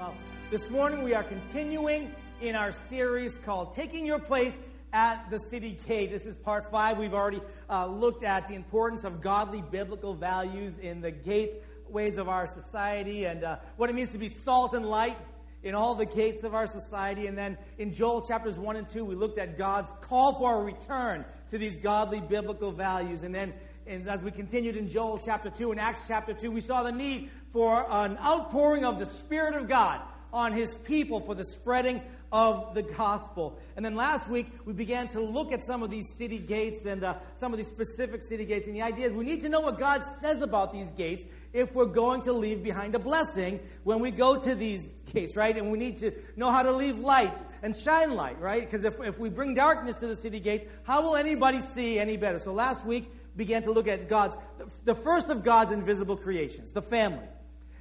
Well, this morning we are continuing in our series called Taking Your Place at the City Gate. This is part five. We've already uh, looked at the importance of godly biblical values in the gates ways of our society and uh, what it means to be salt and light in all the gates of our society. And then in Joel chapters 1 and 2, we looked at God's call for a return to these godly biblical values. And then and as we continued in Joel chapter 2 and Acts chapter 2, we saw the need for an outpouring of the Spirit of God on His people for the spreading of the gospel. And then last week, we began to look at some of these city gates and uh, some of these specific city gates. And the idea is we need to know what God says about these gates if we're going to leave behind a blessing when we go to these gates, right? And we need to know how to leave light and shine light, right? Because if, if we bring darkness to the city gates, how will anybody see any better? So last week, began to look at God's, the first of God's invisible creations, the family.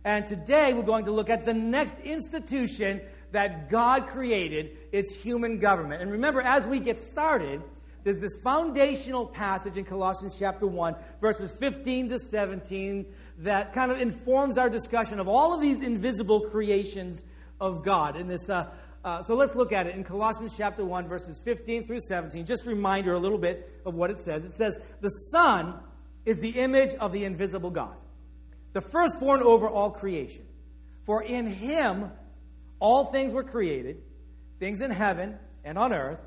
And today we're going to look at the next institution that God created, it's human government. And remember, as we get started, there's this foundational passage in Colossians chapter 1, verses 15 to 17, that kind of informs our discussion of all of these invisible creations of God. In this, uh, uh, so let's look at it in Colossians chapter 1, verses 15 through 17. Just a reminder a little bit of what it says. It says, The Son is the image of the invisible God, the firstborn over all creation. For in him all things were created, things in heaven and on earth,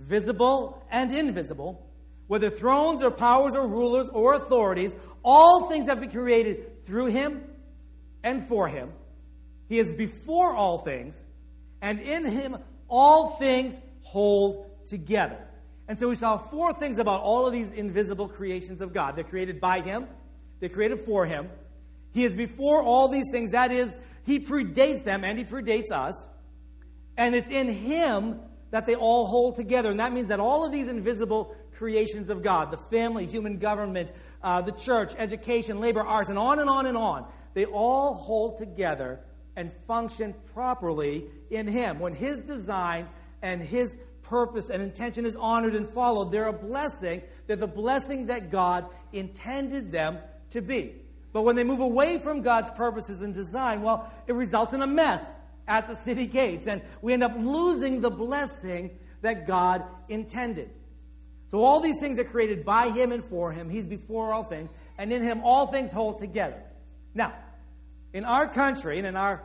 visible and invisible, whether thrones or powers or rulers or authorities, all things have been created through him and for him. He is before all things, and in him all things hold together. And so we saw four things about all of these invisible creations of God. They're created by him, they're created for him. He is before all these things. That is, he predates them and He predates us. And it's in Him that they all hold together. And that means that all of these invisible creations of God the family, human government, uh, the church, education, labor, arts, and on and on and on they all hold together and function properly in Him. When His design and His purpose and intention is honored and followed, they're a blessing. They're the blessing that God intended them to be. But when they move away from God's purposes and design, well, it results in a mess at the city gates. And we end up losing the blessing that God intended. So all these things are created by Him and for Him. He's before all things. And in Him, all things hold together. Now, in our country and in our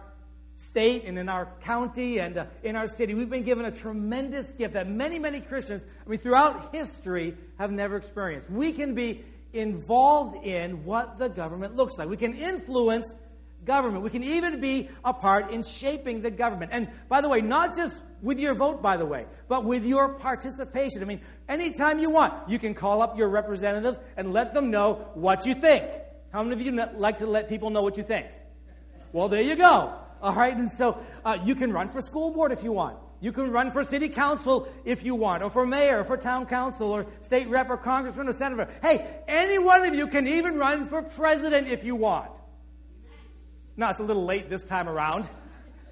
state and in our county and uh, in our city, we've been given a tremendous gift that many, many Christians, I mean, throughout history, have never experienced. We can be involved in what the government looks like. We can influence government. We can even be a part in shaping the government. And by the way, not just with your vote, by the way, but with your participation. I mean, anytime you want, you can call up your representatives and let them know what you think. How many of you like to let people know what you think? Well, there you go. All right, and so uh, you can run for school board if you want. You can run for city council if you want, or for mayor, or for town council, or state rep, or congressman, or senator. Hey, any one of you can even run for president if you want. Now, it's a little late this time around.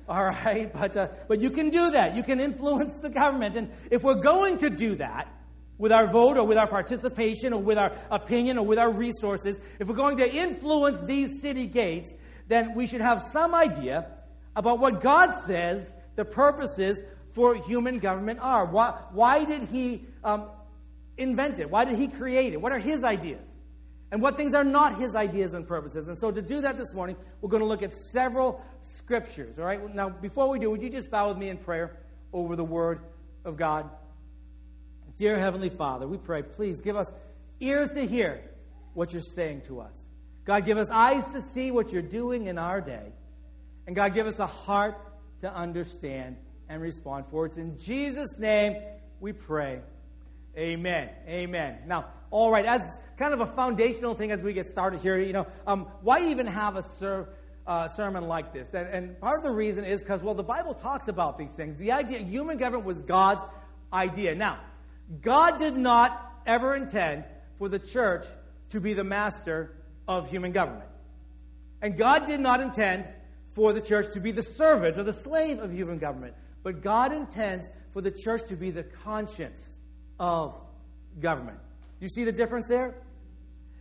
All right, but, uh, but you can do that. You can influence the government. And if we're going to do that with our vote, or with our participation, or with our opinion, or with our resources, if we're going to influence these city gates, then we should have some idea about what God says the purposes for human government are. Why, why did he um, invent it? Why did he create it? What are his ideas? And what things are not his ideas and purposes? And so, to do that this morning, we're going to look at several scriptures. All right? Now, before we do, would you just bow with me in prayer over the Word of God? Dear Heavenly Father, we pray, please give us ears to hear what you're saying to us. God, give us eyes to see what you're doing in our day. And God, give us a heart to understand and respond for. It's in Jesus' name we pray. Amen. Amen. Now, all right, as kind of a foundational thing as we get started here, you know, um, why even have a ser- uh, sermon like this? And, and part of the reason is because, well, the Bible talks about these things. The idea, human government was God's idea. Now, God did not ever intend for the church to be the master of human government. And God did not intend for the church to be the servant or the slave of human government. But God intends for the church to be the conscience of government. You see the difference there?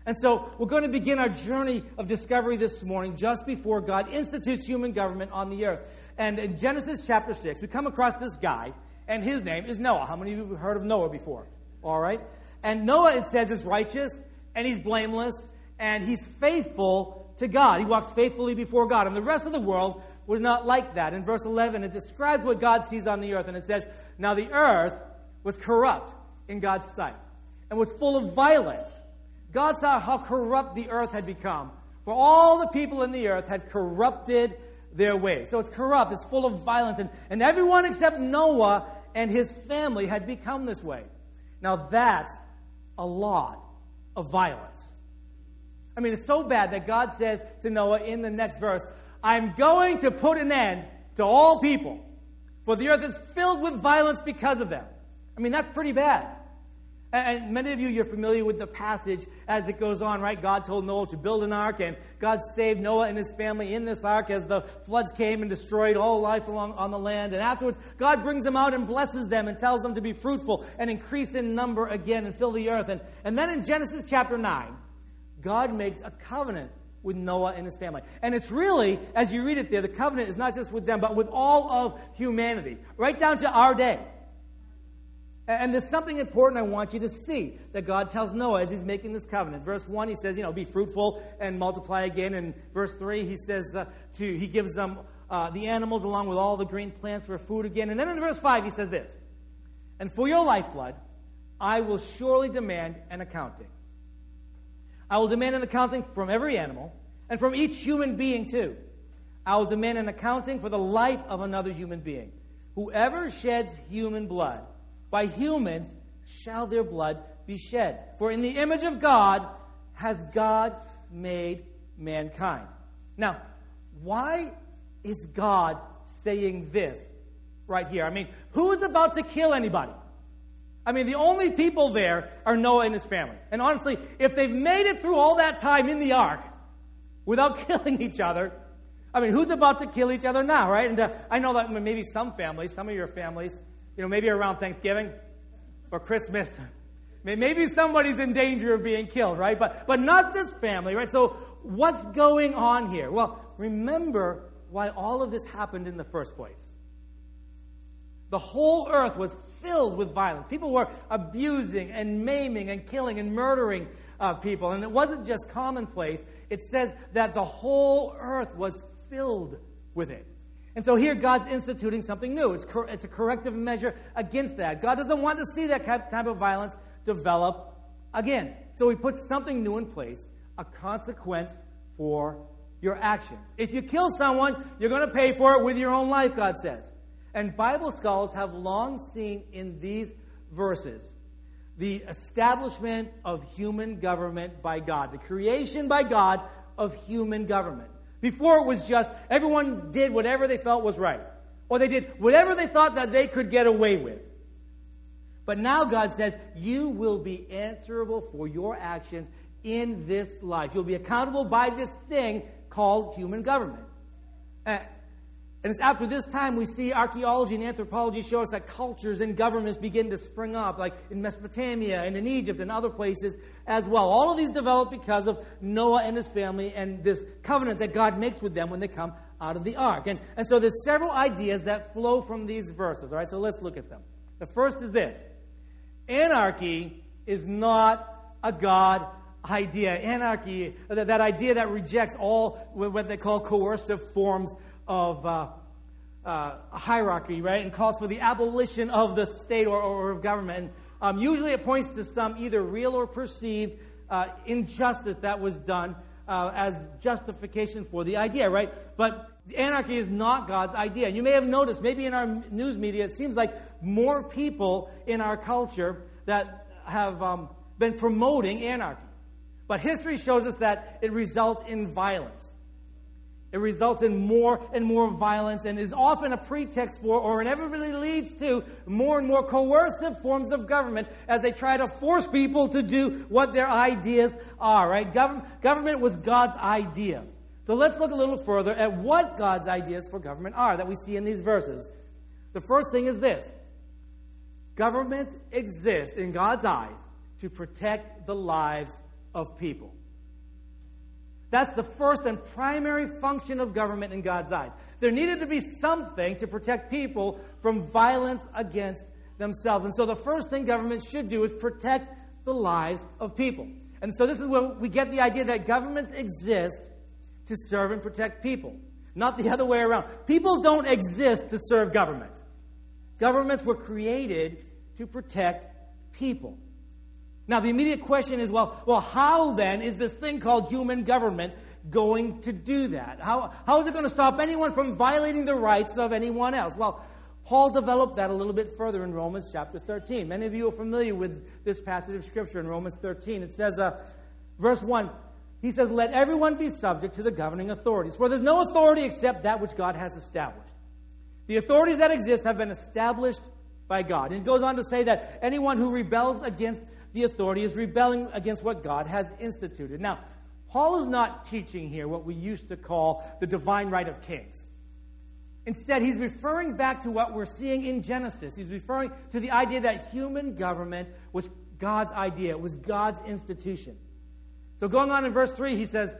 And so we're going to begin our journey of discovery this morning just before God institutes human government on the earth. And in Genesis chapter 6, we come across this guy, and his name is Noah. How many of you have heard of Noah before? All right? And Noah, it says, is righteous, and he's blameless, and he's faithful to God. He walks faithfully before God. And the rest of the world was not like that. In verse 11, it describes what God sees on the earth, and it says, Now the earth was corrupt in God's sight, and was full of violence God saw how corrupt the earth had become. For all the people in the earth had corrupted their ways. So it's corrupt, it's full of violence, and, and everyone except Noah and his family had become this way. Now that's a lot of violence. I mean, it's so bad that God says to Noah in the next verse, I'm going to put an end to all people, for the earth is filled with violence because of them. I mean, that's pretty bad. And many of you, you're familiar with the passage as it goes on, right? God told Noah to build an ark, and God saved Noah and his family in this ark as the floods came and destroyed all life along on the land. And afterwards, God brings them out and blesses them and tells them to be fruitful and increase in number again and fill the earth. And, and then in Genesis chapter 9, God makes a covenant with Noah and his family. And it's really, as you read it there, the covenant is not just with them, but with all of humanity, right down to our day. And there's something important I want you to see that God tells Noah as he's making this covenant. Verse 1, he says, you know, be fruitful and multiply again. And verse 3, he says, uh, to, he gives them uh, the animals along with all the green plants for food again. And then in verse 5, he says this And for your lifeblood, I will surely demand an accounting. I will demand an accounting from every animal and from each human being, too. I will demand an accounting for the life of another human being. Whoever sheds human blood, by humans shall their blood be shed. For in the image of God has God made mankind. Now, why is God saying this right here? I mean, who's about to kill anybody? I mean, the only people there are Noah and his family. And honestly, if they've made it through all that time in the ark without killing each other, I mean, who's about to kill each other now, right? And uh, I know that maybe some families, some of your families, you know, maybe around Thanksgiving or Christmas. Maybe somebody's in danger of being killed, right? But, but not this family, right? So what's going on here? Well, remember why all of this happened in the first place. The whole earth was filled with violence. People were abusing and maiming and killing and murdering uh, people. And it wasn't just commonplace, it says that the whole earth was filled with it. And so here God's instituting something new. It's, cor- it's a corrective measure against that. God doesn't want to see that type of violence develop again. So he puts something new in place, a consequence for your actions. If you kill someone, you're going to pay for it with your own life, God says. And Bible scholars have long seen in these verses the establishment of human government by God, the creation by God of human government. Before it was just everyone did whatever they felt was right, or they did whatever they thought that they could get away with. But now God says, You will be answerable for your actions in this life. You'll be accountable by this thing called human government. Uh, And it's after this time we see archaeology and anthropology show us that cultures and governments begin to spring up, like in Mesopotamia and in Egypt and other places as well. All of these develop because of Noah and his family and this covenant that God makes with them when they come out of the ark. And, and so there's several ideas that flow from these verses. All right, so let's look at them. The first is this anarchy is not a God idea. Anarchy, that, that idea that rejects all what they call coercive forms of uh, uh, hierarchy, right, and calls for the abolition of the state or, or of government. And, um, usually it points to some either real or perceived uh, injustice that was done uh, as justification for the idea, right? But anarchy is not God's idea. You may have noticed, maybe in our news media, it seems like more people in our culture that have um, been promoting anarchy. But history shows us that it results in violence. It results in more and more violence and is often a pretext for, or inevitably leads to, more and more coercive forms of government as they try to force people to do what their ideas are, right? Government, government was God's idea. So let's look a little further at what God's ideas for government are that we see in these verses. The first thing is this governments exist in God's eyes to protect the lives of people. That's the first and primary function of government in God's eyes. There needed to be something to protect people from violence against themselves. And so the first thing government should do is protect the lives of people. And so this is where we get the idea that governments exist to serve and protect people, not the other way around. People don't exist to serve government. Governments were created to protect people. Now, the immediate question is well, well, how then is this thing called human government going to do that? How, how is it going to stop anyone from violating the rights of anyone else? Well, Paul developed that a little bit further in Romans chapter 13. Many of you are familiar with this passage of Scripture in Romans 13. It says, uh, verse 1, he says, Let everyone be subject to the governing authorities, for there's no authority except that which God has established. The authorities that exist have been established by God. And it goes on to say that anyone who rebels against the authority is rebelling against what God has instituted. Now, Paul is not teaching here what we used to call the divine right of kings. Instead, he's referring back to what we're seeing in Genesis. He's referring to the idea that human government was God's idea, it was God's institution. So, going on in verse 3, he says,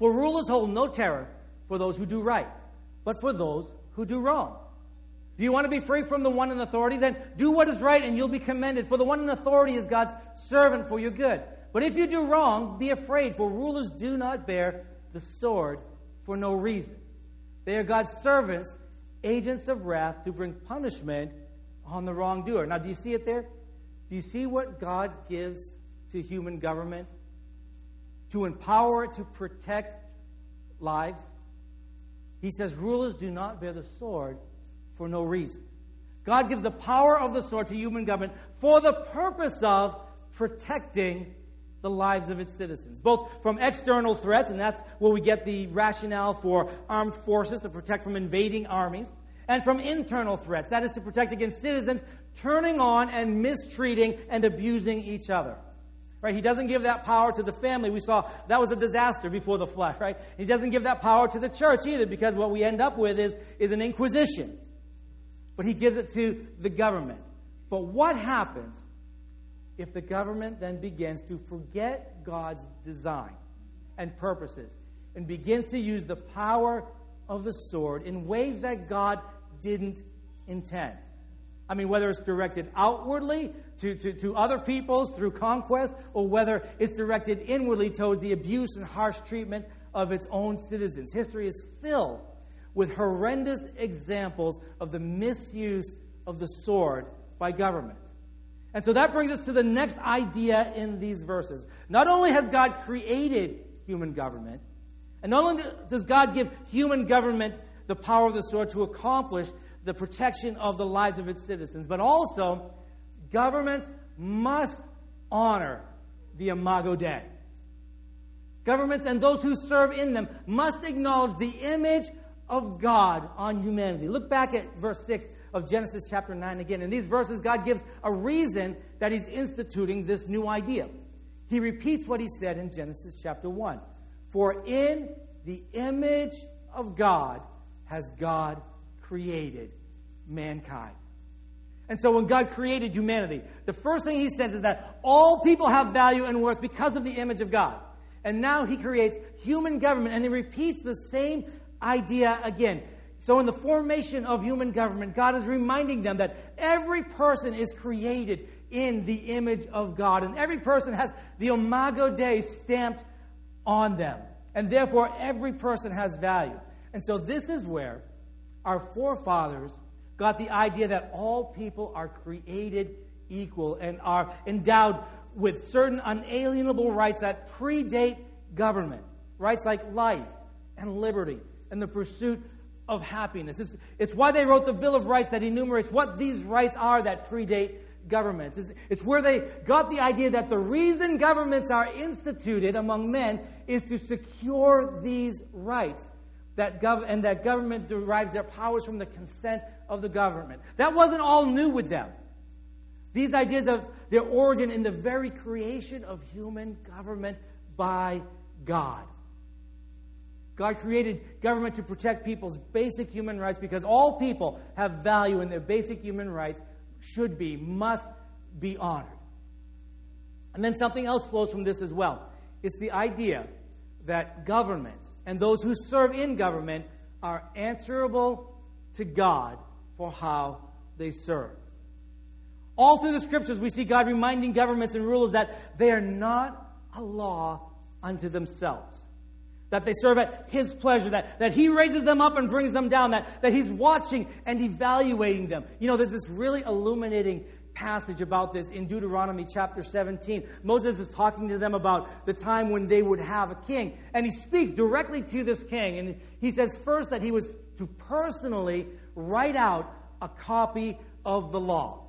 For rulers hold no terror for those who do right, but for those who do wrong. Do you want to be free from the one in authority? Then do what is right and you'll be commended. For the one in authority is God's servant for your good. But if you do wrong, be afraid, for rulers do not bear the sword for no reason. They are God's servants, agents of wrath to bring punishment on the wrongdoer. Now, do you see it there? Do you see what God gives to human government? To empower it to protect lives? He says, Rulers do not bear the sword for no reason. God gives the power of the sword to human government for the purpose of protecting the lives of its citizens, both from external threats, and that's where we get the rationale for armed forces to protect from invading armies, and from internal threats, that is to protect against citizens turning on and mistreating and abusing each other. Right? He doesn't give that power to the family. We saw that was a disaster before the flood, right? He doesn't give that power to the church either, because what we end up with is, is an inquisition. But he gives it to the government. But what happens if the government then begins to forget God's design and purposes and begins to use the power of the sword in ways that God didn't intend. I mean, whether it's directed outwardly to, to, to other peoples through conquest, or whether it's directed inwardly towards the abuse and harsh treatment of its own citizens. History is filled with horrendous examples of the misuse of the sword by governments. And so that brings us to the next idea in these verses. Not only has God created human government, and not only does God give human government the power of the sword to accomplish the protection of the lives of its citizens, but also governments must honor the Imago Dei. Governments and those who serve in them must acknowledge the image of God on humanity. Look back at verse 6 of Genesis chapter 9 again. In these verses, God gives a reason that He's instituting this new idea. He repeats what He said in Genesis chapter 1 For in the image of God has God created mankind. And so when God created humanity, the first thing He says is that all people have value and worth because of the image of God. And now He creates human government, and He repeats the same idea again. So, in the formation of human government, God is reminding them that every person is created in the image of God, and every person has the Imago Dei stamped on them. And therefore, every person has value. And so, this is where our forefathers got the idea that all people are created equal and are endowed with certain unalienable rights that predate government. Rights like life and liberty and the pursuit of happiness. It's, it's why they wrote the Bill of Rights that enumerates what these rights are that predate governments. It's, it's where they got the idea that the reason governments are instituted among men is to secure these rights. That gov- and that government derives their powers from the consent of the government. That wasn't all new with them. These ideas of their origin in the very creation of human government by God. God created government to protect people's basic human rights because all people have value and their basic human rights should be, must be honored. And then something else flows from this as well. It's the idea that government and those who serve in government are answerable to God for how they serve. All through the scriptures, we see God reminding governments and rulers that they are not a law unto themselves. That they serve at His pleasure, that, that He raises them up and brings them down, that, that He's watching and evaluating them. You know, there's this really illuminating passage about this in Deuteronomy chapter 17. Moses is talking to them about the time when they would have a king. And he speaks directly to this king. And he says first that he was to personally write out a copy of the law.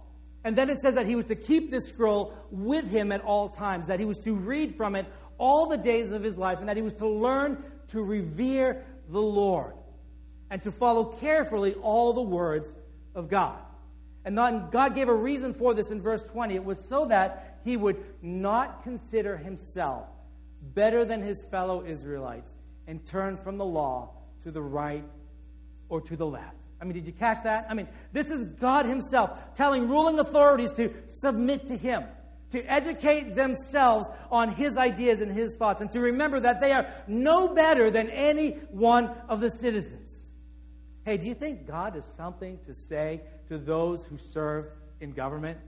And then it says that he was to keep this scroll with him at all times, that he was to read from it all the days of his life, and that he was to learn to revere the Lord and to follow carefully all the words of God. And God gave a reason for this in verse 20. It was so that he would not consider himself better than his fellow Israelites and turn from the law to the right or to the left. I mean, did you catch that? I mean, this is God Himself telling ruling authorities to submit to Him, to educate themselves on His ideas and His thoughts, and to remember that they are no better than any one of the citizens. Hey, do you think God has something to say to those who serve in government?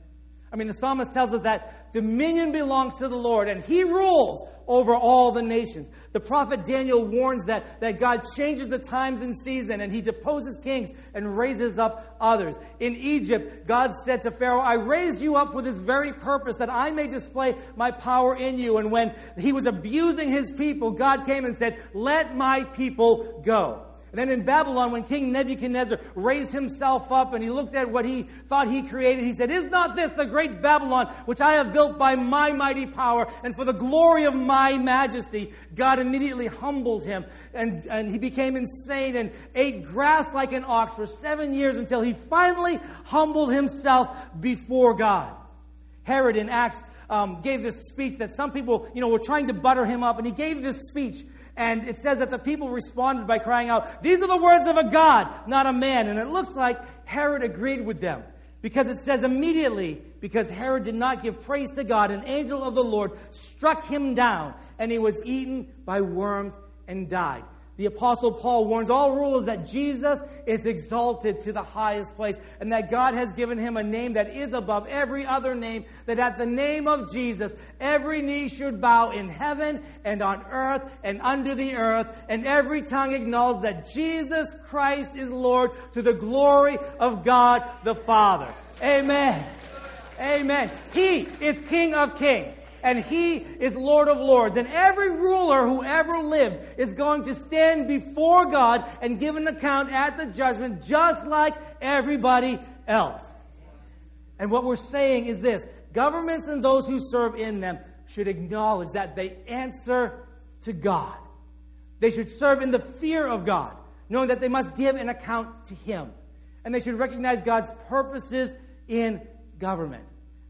I mean, the psalmist tells us that dominion belongs to the Lord and he rules over all the nations. The prophet Daniel warns that, that God changes the times and season and he deposes kings and raises up others. In Egypt, God said to Pharaoh, I raised you up for this very purpose that I may display my power in you. And when he was abusing his people, God came and said, Let my people go. And then in Babylon, when King Nebuchadnezzar raised himself up and he looked at what he thought he created, he said, Is not this the great Babylon which I have built by my mighty power and for the glory of my majesty? God immediately humbled him and, and he became insane and ate grass like an ox for seven years until he finally humbled himself before God. Herod in Acts um, gave this speech that some people, you know, were trying to butter him up, and he gave this speech and it says that the people responded by crying out, These are the words of a God, not a man. And it looks like Herod agreed with them. Because it says immediately, because Herod did not give praise to God, an angel of the Lord struck him down, and he was eaten by worms and died the Apostle Paul warns all rulers that Jesus is exalted to the highest place and that God has given him a name that is above every other name, that at the name of Jesus, every knee should bow in heaven and on earth and under the earth, and every tongue acknowledge that Jesus Christ is Lord to the glory of God the Father. Amen. Amen. He is King of kings and he is Lord of lords. And every ruler who ever lived is going to stand before God and give an account at the judgment just like everybody else. And what we're saying is this governments and those who serve in them should acknowledge that they answer to God. They should serve in the fear of God, knowing that they must give an account to Him. And they should recognize God's purposes in government.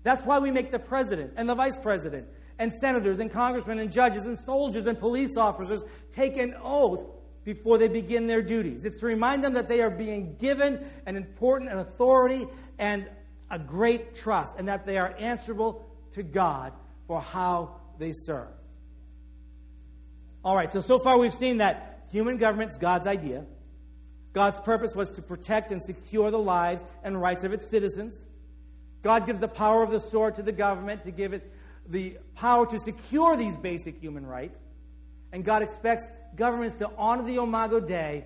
That's why we make the president and the vice president and senators and congressmen and judges and soldiers and police officers take an oath before they begin their duties. It's to remind them that they are being given an important authority and a great trust, and that they are answerable to God for how they serve. All right, so so far we've seen that human government's God's idea. God's purpose was to protect and secure the lives and rights of its citizens. God gives the power of the sword to the government to give it the power to secure these basic human rights. And God expects governments to honor the Imago Dei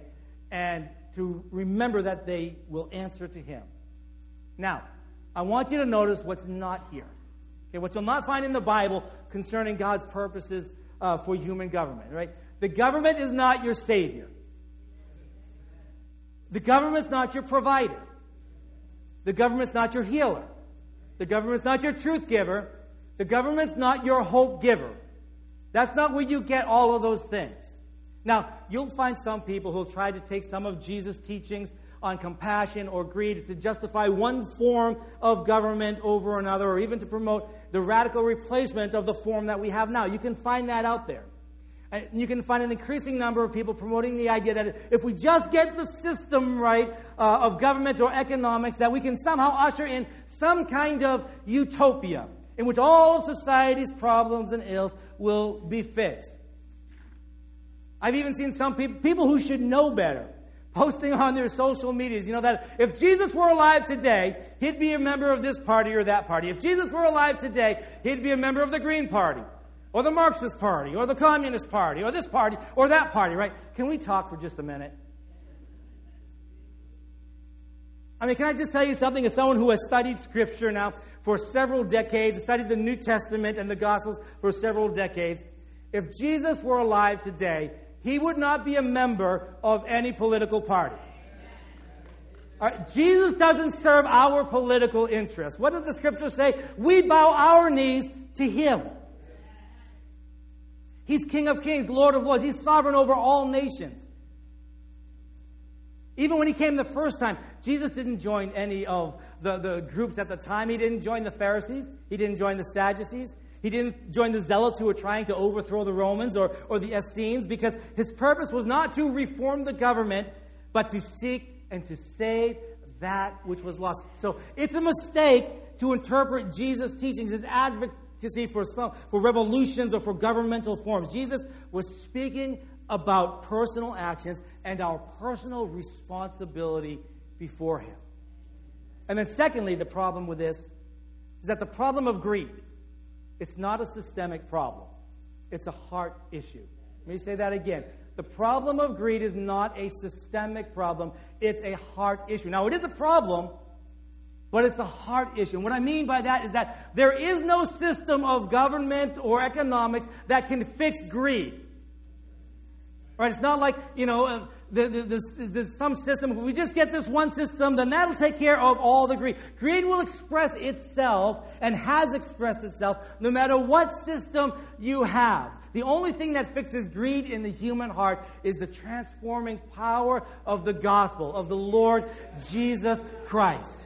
and to remember that they will answer to Him. Now, I want you to notice what's not here. Okay, what you'll not find in the Bible concerning God's purposes uh, for human government, right? The government is not your savior. The government's not your provider. The government's not your healer. The government's not your truth giver. The government's not your hope giver. That's not where you get all of those things. Now, you'll find some people who'll try to take some of Jesus' teachings on compassion or greed to justify one form of government over another, or even to promote the radical replacement of the form that we have now. You can find that out there. And you can find an increasing number of people promoting the idea that if we just get the system right uh, of government or economics, that we can somehow usher in some kind of utopia in which all of society's problems and ills will be fixed. I've even seen some people, people who should know better, posting on their social medias, you know, that if Jesus were alive today, he'd be a member of this party or that party. If Jesus were alive today, he'd be a member of the Green Party, or the Marxist Party, or the Communist Party, or this party, or that party, right? Can we talk for just a minute? I mean, can I just tell you something as someone who has studied Scripture now for several decades, studied the New Testament and the Gospels for several decades? If Jesus were alive today, he would not be a member of any political party. Jesus doesn't serve our political interests. What does the scripture say? We bow our knees to him. He's King of kings, Lord of lords. He's sovereign over all nations. Even when he came the first time, Jesus didn't join any of the, the groups at the time. He didn't join the Pharisees, he didn't join the Sadducees. He didn't join the zealots who were trying to overthrow the Romans or, or the Essenes because his purpose was not to reform the government, but to seek and to save that which was lost. So it's a mistake to interpret Jesus' teachings as advocacy for, some, for revolutions or for governmental forms. Jesus was speaking about personal actions and our personal responsibility before Him. And then, secondly, the problem with this is that the problem of greed it's not a systemic problem, it's a heart issue. Let me say that again. The problem of greed is not a systemic problem, it's a heart issue. Now, it is a problem, but it's a heart issue. And what I mean by that is that there is no system of government or economics that can fix greed. Right? It's not like, you know, uh, there's, there's some system. If we just get this one system, then that'll take care of all the greed. Greed will express itself and has expressed itself no matter what system you have. The only thing that fixes greed in the human heart is the transforming power of the gospel, of the Lord Jesus Christ.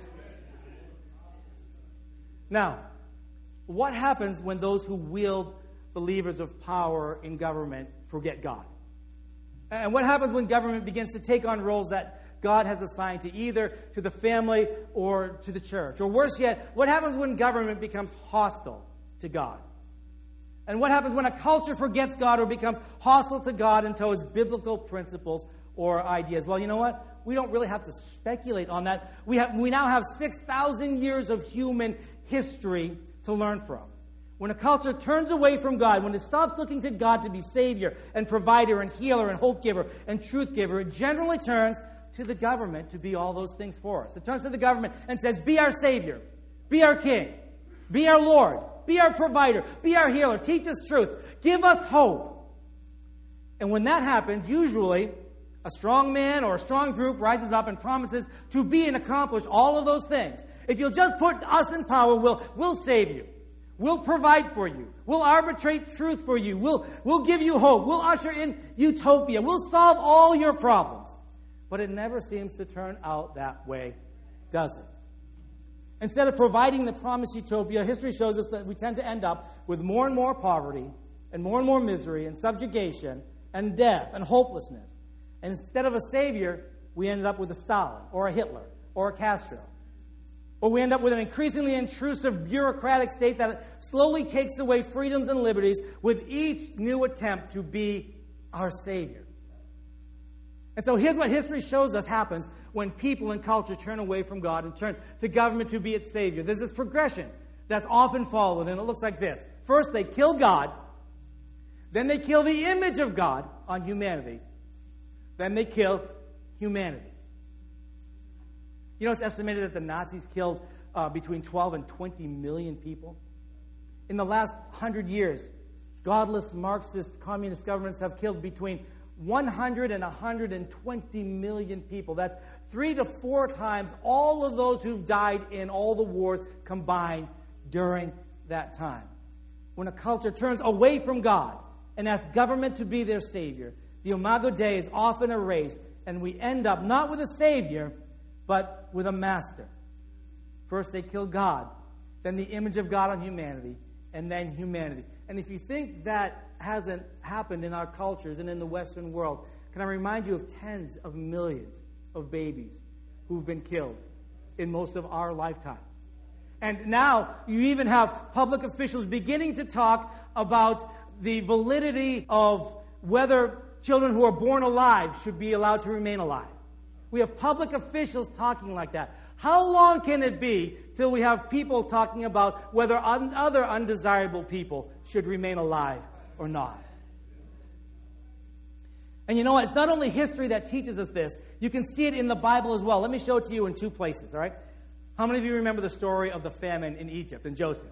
Now, what happens when those who wield the levers of power in government forget God? And what happens when government begins to take on roles that God has assigned to either to the family or to the church? Or worse yet, what happens when government becomes hostile to God? And what happens when a culture forgets God or becomes hostile to God and towards biblical principles or ideas? Well, you know what? We don't really have to speculate on that. We, have, we now have 6,000 years of human history to learn from. When a culture turns away from God, when it stops looking to God to be Savior and provider and healer and hope giver and truth giver, it generally turns to the government to be all those things for us. It turns to the government and says, Be our Savior, be our King, be our Lord, be our provider, be our healer, teach us truth, give us hope. And when that happens, usually a strong man or a strong group rises up and promises to be and accomplish all of those things. If you'll just put us in power, we'll, we'll save you. We'll provide for you. We'll arbitrate truth for you. We'll, we'll give you hope. We'll usher in utopia. We'll solve all your problems. But it never seems to turn out that way, does it? Instead of providing the promised utopia, history shows us that we tend to end up with more and more poverty and more and more misery and subjugation and death and hopelessness. And instead of a savior, we ended up with a Stalin or a Hitler or a Castro or we end up with an increasingly intrusive bureaucratic state that slowly takes away freedoms and liberties with each new attempt to be our Savior. And so here's what history shows us happens when people and culture turn away from God and turn to government to be its Savior. There's this progression that's often followed, and it looks like this. First, they kill God, then they kill the image of God on humanity, then they kill humanity. You know, it's estimated that the Nazis killed uh, between 12 and 20 million people. In the last 100 years, godless Marxist communist governments have killed between 100 and 120 million people. That's three to four times all of those who've died in all the wars combined during that time. When a culture turns away from God and asks government to be their savior, the Imago Dei is often erased, and we end up not with a savior, but with a master. First, they kill God, then the image of God on humanity, and then humanity. And if you think that hasn't happened in our cultures and in the Western world, can I remind you of tens of millions of babies who've been killed in most of our lifetimes? And now you even have public officials beginning to talk about the validity of whether children who are born alive should be allowed to remain alive. We have public officials talking like that. How long can it be till we have people talking about whether un- other undesirable people should remain alive or not? And you know what? It's not only history that teaches us this, you can see it in the Bible as well. Let me show it to you in two places, all right? How many of you remember the story of the famine in Egypt and Joseph?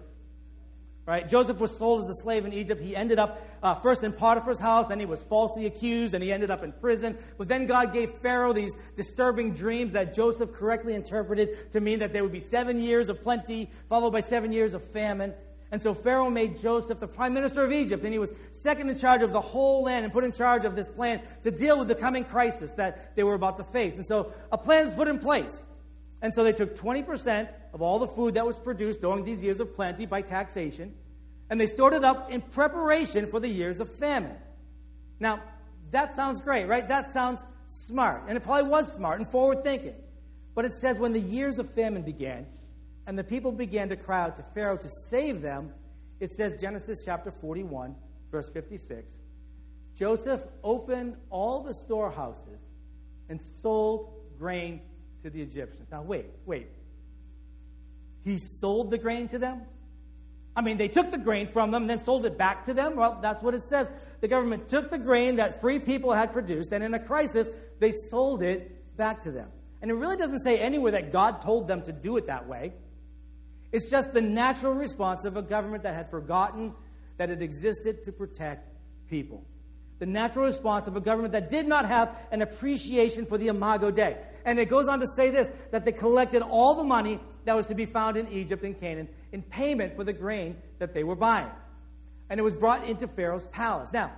Right? Joseph was sold as a slave in Egypt. He ended up uh, first in Potiphar's house, then he was falsely accused, and he ended up in prison. But then God gave Pharaoh these disturbing dreams that Joseph correctly interpreted to mean that there would be seven years of plenty, followed by seven years of famine. And so Pharaoh made Joseph the prime minister of Egypt, and he was second in charge of the whole land and put in charge of this plan to deal with the coming crisis that they were about to face. And so a plan is put in place. And so they took 20% of all the food that was produced during these years of plenty by taxation, and they stored it up in preparation for the years of famine. Now, that sounds great, right? That sounds smart. And it probably was smart and forward thinking. But it says when the years of famine began, and the people began to cry out to Pharaoh to save them, it says, Genesis chapter 41, verse 56. Joseph opened all the storehouses and sold grain to the Egyptians. Now, wait, wait. He sold the grain to them? I mean, they took the grain from them and then sold it back to them? Well, that's what it says. The government took the grain that free people had produced, and in a crisis, they sold it back to them. And it really doesn't say anywhere that God told them to do it that way. It's just the natural response of a government that had forgotten that it existed to protect people. The natural response of a government that did not have an appreciation for the Imago Dei. And it goes on to say this that they collected all the money that was to be found in Egypt and Canaan in payment for the grain that they were buying. And it was brought into Pharaoh's palace. Now,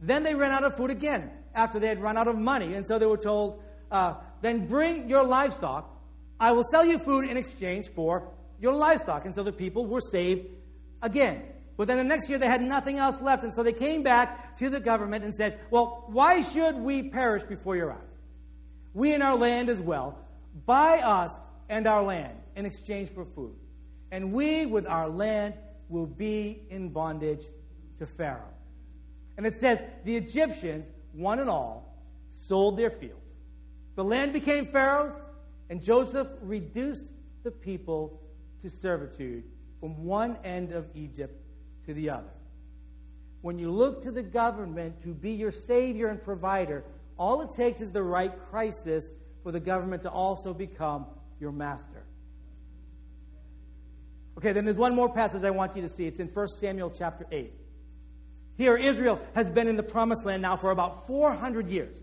then they ran out of food again after they had run out of money. And so they were told, uh, then bring your livestock. I will sell you food in exchange for your livestock. And so the people were saved again. But then the next year they had nothing else left. And so they came back to the government and said, Well, why should we perish before your eyes? We and our land as well. Buy us and our land in exchange for food. And we, with our land, will be in bondage to Pharaoh. And it says, The Egyptians, one and all, sold their fields. The land became Pharaoh's, and Joseph reduced the people to servitude from one end of Egypt to the other. When you look to the government to be your savior and provider, all it takes is the right crisis for the government to also become your master. Okay, then there's one more passage I want you to see. It's in 1 Samuel chapter 8. Here, Israel has been in the promised land now for about 400 years.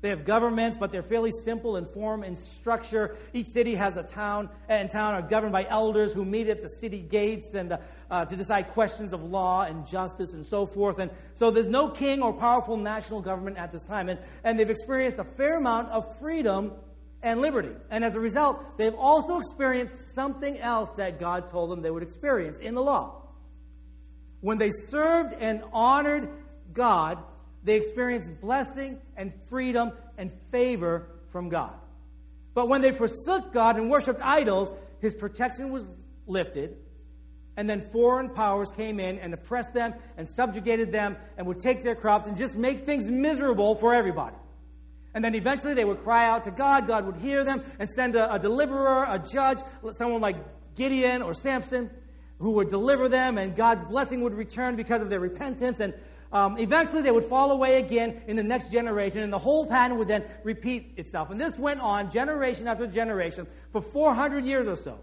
They have governments, but they're fairly simple in form and structure. Each city has a town, and town are governed by elders who meet at the city gates and uh, uh, to decide questions of law and justice and so forth. And so there's no king or powerful national government at this time. And, and they've experienced a fair amount of freedom and liberty. And as a result, they've also experienced something else that God told them they would experience in the law. When they served and honored God, they experienced blessing and freedom and favor from God. But when they forsook God and worshiped idols, his protection was lifted. And then foreign powers came in and oppressed them and subjugated them and would take their crops and just make things miserable for everybody. And then eventually they would cry out to God. God would hear them and send a, a deliverer, a judge, someone like Gideon or Samson, who would deliver them, and God's blessing would return because of their repentance. And um, eventually, they would fall away again in the next generation, and the whole pattern would then repeat itself. And this went on generation after generation for 400 years or so.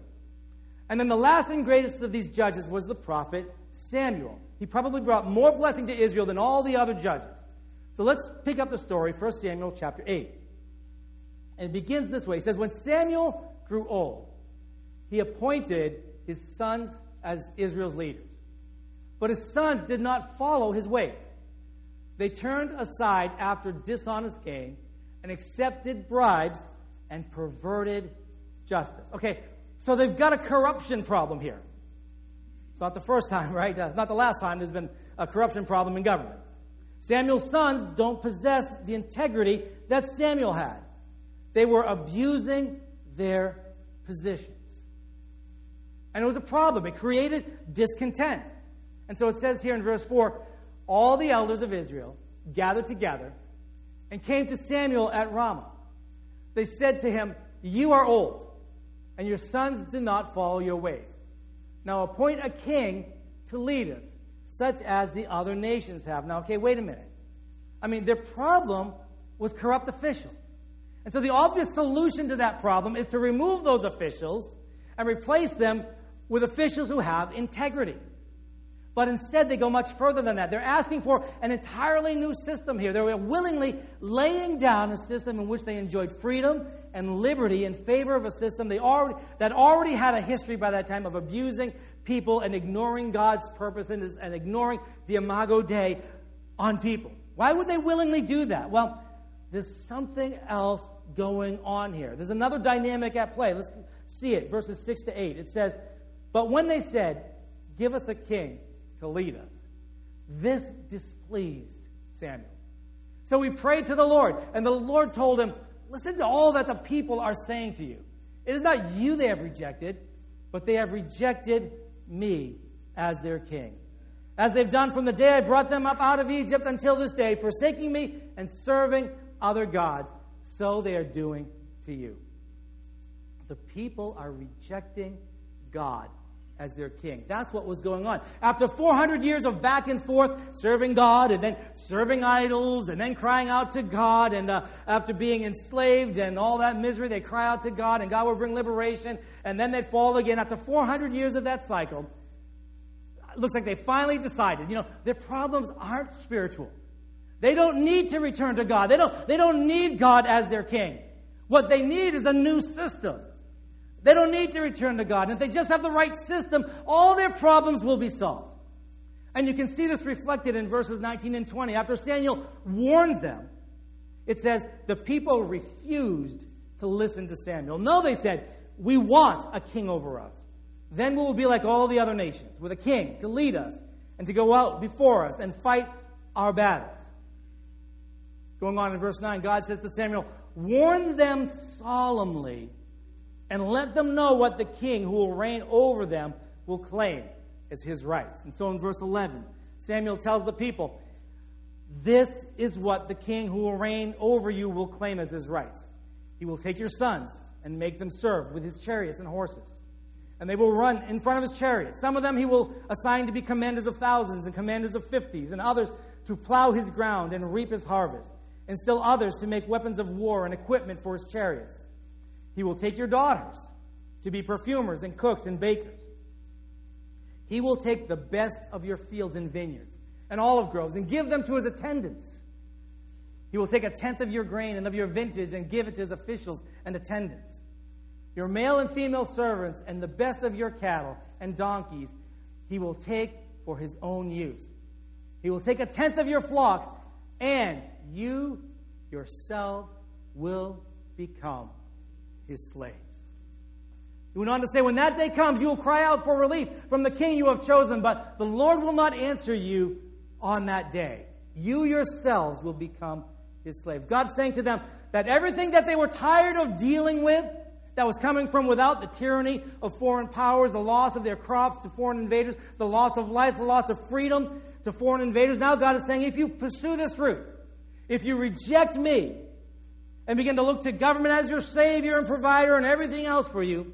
And then the last and greatest of these judges was the prophet Samuel. He probably brought more blessing to Israel than all the other judges. So let's pick up the story, 1 Samuel chapter 8. And it begins this way. He says, When Samuel grew old, he appointed his sons as Israel's leaders. But his sons did not follow his ways. They turned aside after dishonest gain and accepted bribes and perverted justice. Okay, so they've got a corruption problem here. It's not the first time, right? Uh, not the last time there's been a corruption problem in government. Samuel's sons don't possess the integrity that Samuel had. They were abusing their positions. And it was a problem. It created discontent. And so it says here in verse 4 all the elders of Israel gathered together and came to Samuel at Ramah. They said to him, You are old, and your sons do not follow your ways. Now appoint a king to lead us, such as the other nations have. Now, okay, wait a minute. I mean, their problem was corrupt officials. And so the obvious solution to that problem is to remove those officials and replace them with officials who have integrity. But instead, they go much further than that. They're asking for an entirely new system here. They're willingly laying down a system in which they enjoyed freedom and liberty in favor of a system they already, that already had a history by that time of abusing people and ignoring God's purpose and, and ignoring the Imago Dei on people. Why would they willingly do that? Well, there's something else going on here. There's another dynamic at play. Let's see it, verses 6 to 8. It says, But when they said, Give us a king to lead us, this displeased Samuel. So he prayed to the Lord, and the Lord told him, Listen to all that the people are saying to you. It is not you they have rejected, but they have rejected me as their king. As they've done from the day I brought them up out of Egypt until this day, forsaking me and serving other gods, so they are doing to you. The people are rejecting God as their king. That's what was going on. After 400 years of back and forth, serving God and then serving idols and then crying out to God, and uh, after being enslaved and all that misery, they cry out to God and God will bring liberation, and then they fall again. After 400 years of that cycle, it looks like they finally decided, you know, their problems aren't spiritual. They don't need to return to God. They don't, they don't need God as their king. What they need is a new system. They don't need to return to God. And if they just have the right system, all their problems will be solved. And you can see this reflected in verses 19 and 20. After Samuel warns them, it says, the people refused to listen to Samuel. No, they said, we want a king over us. Then we will be like all the other nations, with a king to lead us and to go out before us and fight our battles. Going on in verse 9, God says to Samuel, Warn them solemnly and let them know what the king who will reign over them will claim as his rights. And so in verse 11, Samuel tells the people, This is what the king who will reign over you will claim as his rights. He will take your sons and make them serve with his chariots and horses. And they will run in front of his chariots. Some of them he will assign to be commanders of thousands and commanders of fifties, and others to plow his ground and reap his harvest and still others to make weapons of war and equipment for his chariots. He will take your daughters to be perfumers and cooks and bakers. He will take the best of your fields and vineyards and olive groves and give them to his attendants. He will take a tenth of your grain and of your vintage and give it to his officials and attendants. Your male and female servants and the best of your cattle and donkeys he will take for his own use. He will take a tenth of your flocks and you yourselves will become his slaves. He went on to say, When that day comes, you will cry out for relief from the king you have chosen, but the Lord will not answer you on that day. You yourselves will become his slaves. God saying to them that everything that they were tired of dealing with, that was coming from without the tyranny of foreign powers, the loss of their crops to foreign invaders, the loss of life, the loss of freedom to foreign invaders. Now God is saying, if you pursue this route, if you reject me and begin to look to government as your savior and provider and everything else for you,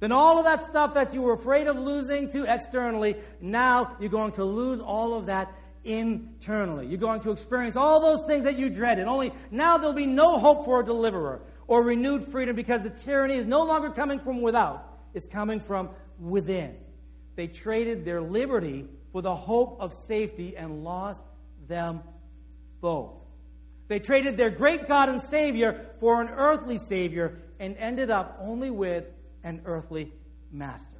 then all of that stuff that you were afraid of losing to externally, now you're going to lose all of that internally. You're going to experience all those things that you dreaded. Only now there'll be no hope for a deliverer or renewed freedom because the tyranny is no longer coming from without, it's coming from within. They traded their liberty for the hope of safety and lost them both. They traded their great God and Savior for an earthly Savior and ended up only with an earthly master.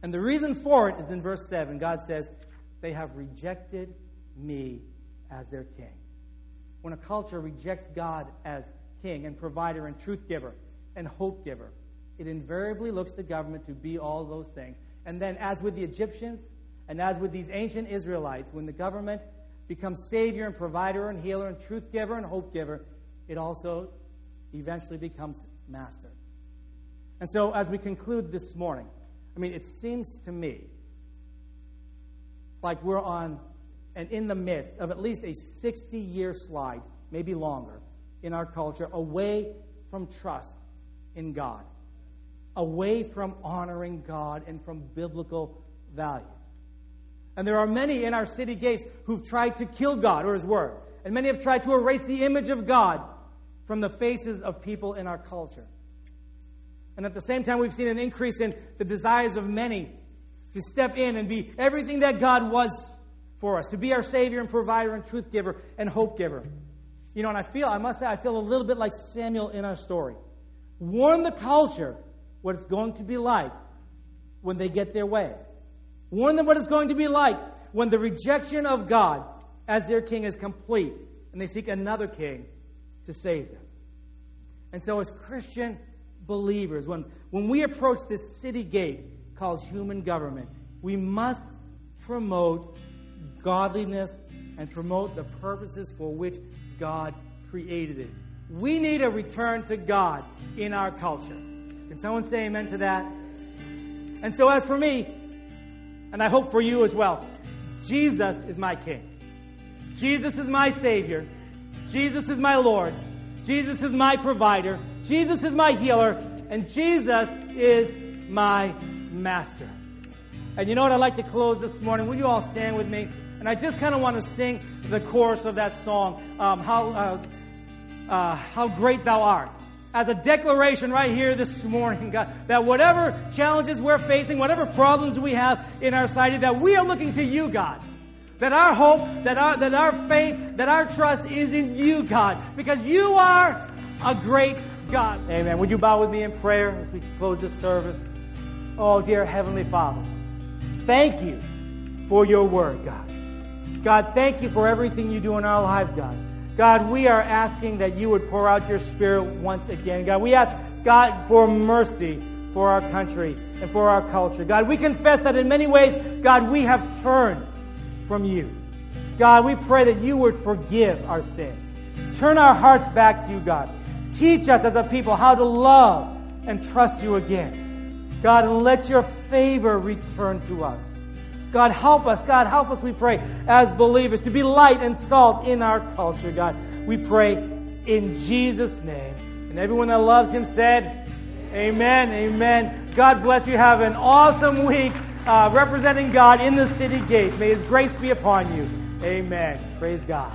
And the reason for it is in verse 7. God says, They have rejected me as their king. When a culture rejects God as king and provider and truth giver and hope giver, it invariably looks to government to be all those things. And then, as with the Egyptians and as with these ancient Israelites, when the government becomes Savior and provider and healer and truth giver and hope giver, it also eventually becomes master. And so, as we conclude this morning, I mean, it seems to me like we're on and in the midst of at least a 60 year slide, maybe longer, in our culture away from trust in God, away from honoring God and from biblical values. And there are many in our city gates who've tried to kill God or His Word. And many have tried to erase the image of God from the faces of people in our culture. And at the same time, we've seen an increase in the desires of many to step in and be everything that God was for us, to be our Savior and provider and truth giver and hope giver. You know, and I feel, I must say, I feel a little bit like Samuel in our story. Warn the culture what it's going to be like when they get their way. Warn them what it's going to be like when the rejection of God as their king is complete and they seek another king to save them. And so, as Christian believers, when, when we approach this city gate called human government, we must promote godliness and promote the purposes for which God created it. We need a return to God in our culture. Can someone say amen to that? And so, as for me, and I hope for you as well, Jesus is my King. Jesus is my Savior. Jesus is my Lord. Jesus is my provider. Jesus is my healer. And Jesus is my Master. And you know what? I'd like to close this morning. Will you all stand with me? And I just kind of want to sing the chorus of that song, um, how, uh, uh, how great thou art. As a declaration right here this morning, God, that whatever challenges we're facing, whatever problems we have in our society, that we are looking to you, God. That our hope, that our, that our faith, that our trust is in you, God, because you are a great God. Amen. Would you bow with me in prayer as we close this service? Oh, dear Heavenly Father, thank you for your word, God. God, thank you for everything you do in our lives, God. God, we are asking that you would pour out your spirit once again. God, we ask, God, for mercy for our country and for our culture. God, we confess that in many ways, God, we have turned from you. God, we pray that you would forgive our sin. Turn our hearts back to you, God. Teach us as a people how to love and trust you again. God, and let your favor return to us. God, help us. God, help us, we pray, as believers, to be light and salt in our culture, God. We pray in Jesus' name. And everyone that loves him said, Amen. Amen. God bless you. Have an awesome week uh, representing God in the city gates. May his grace be upon you. Amen. Praise God.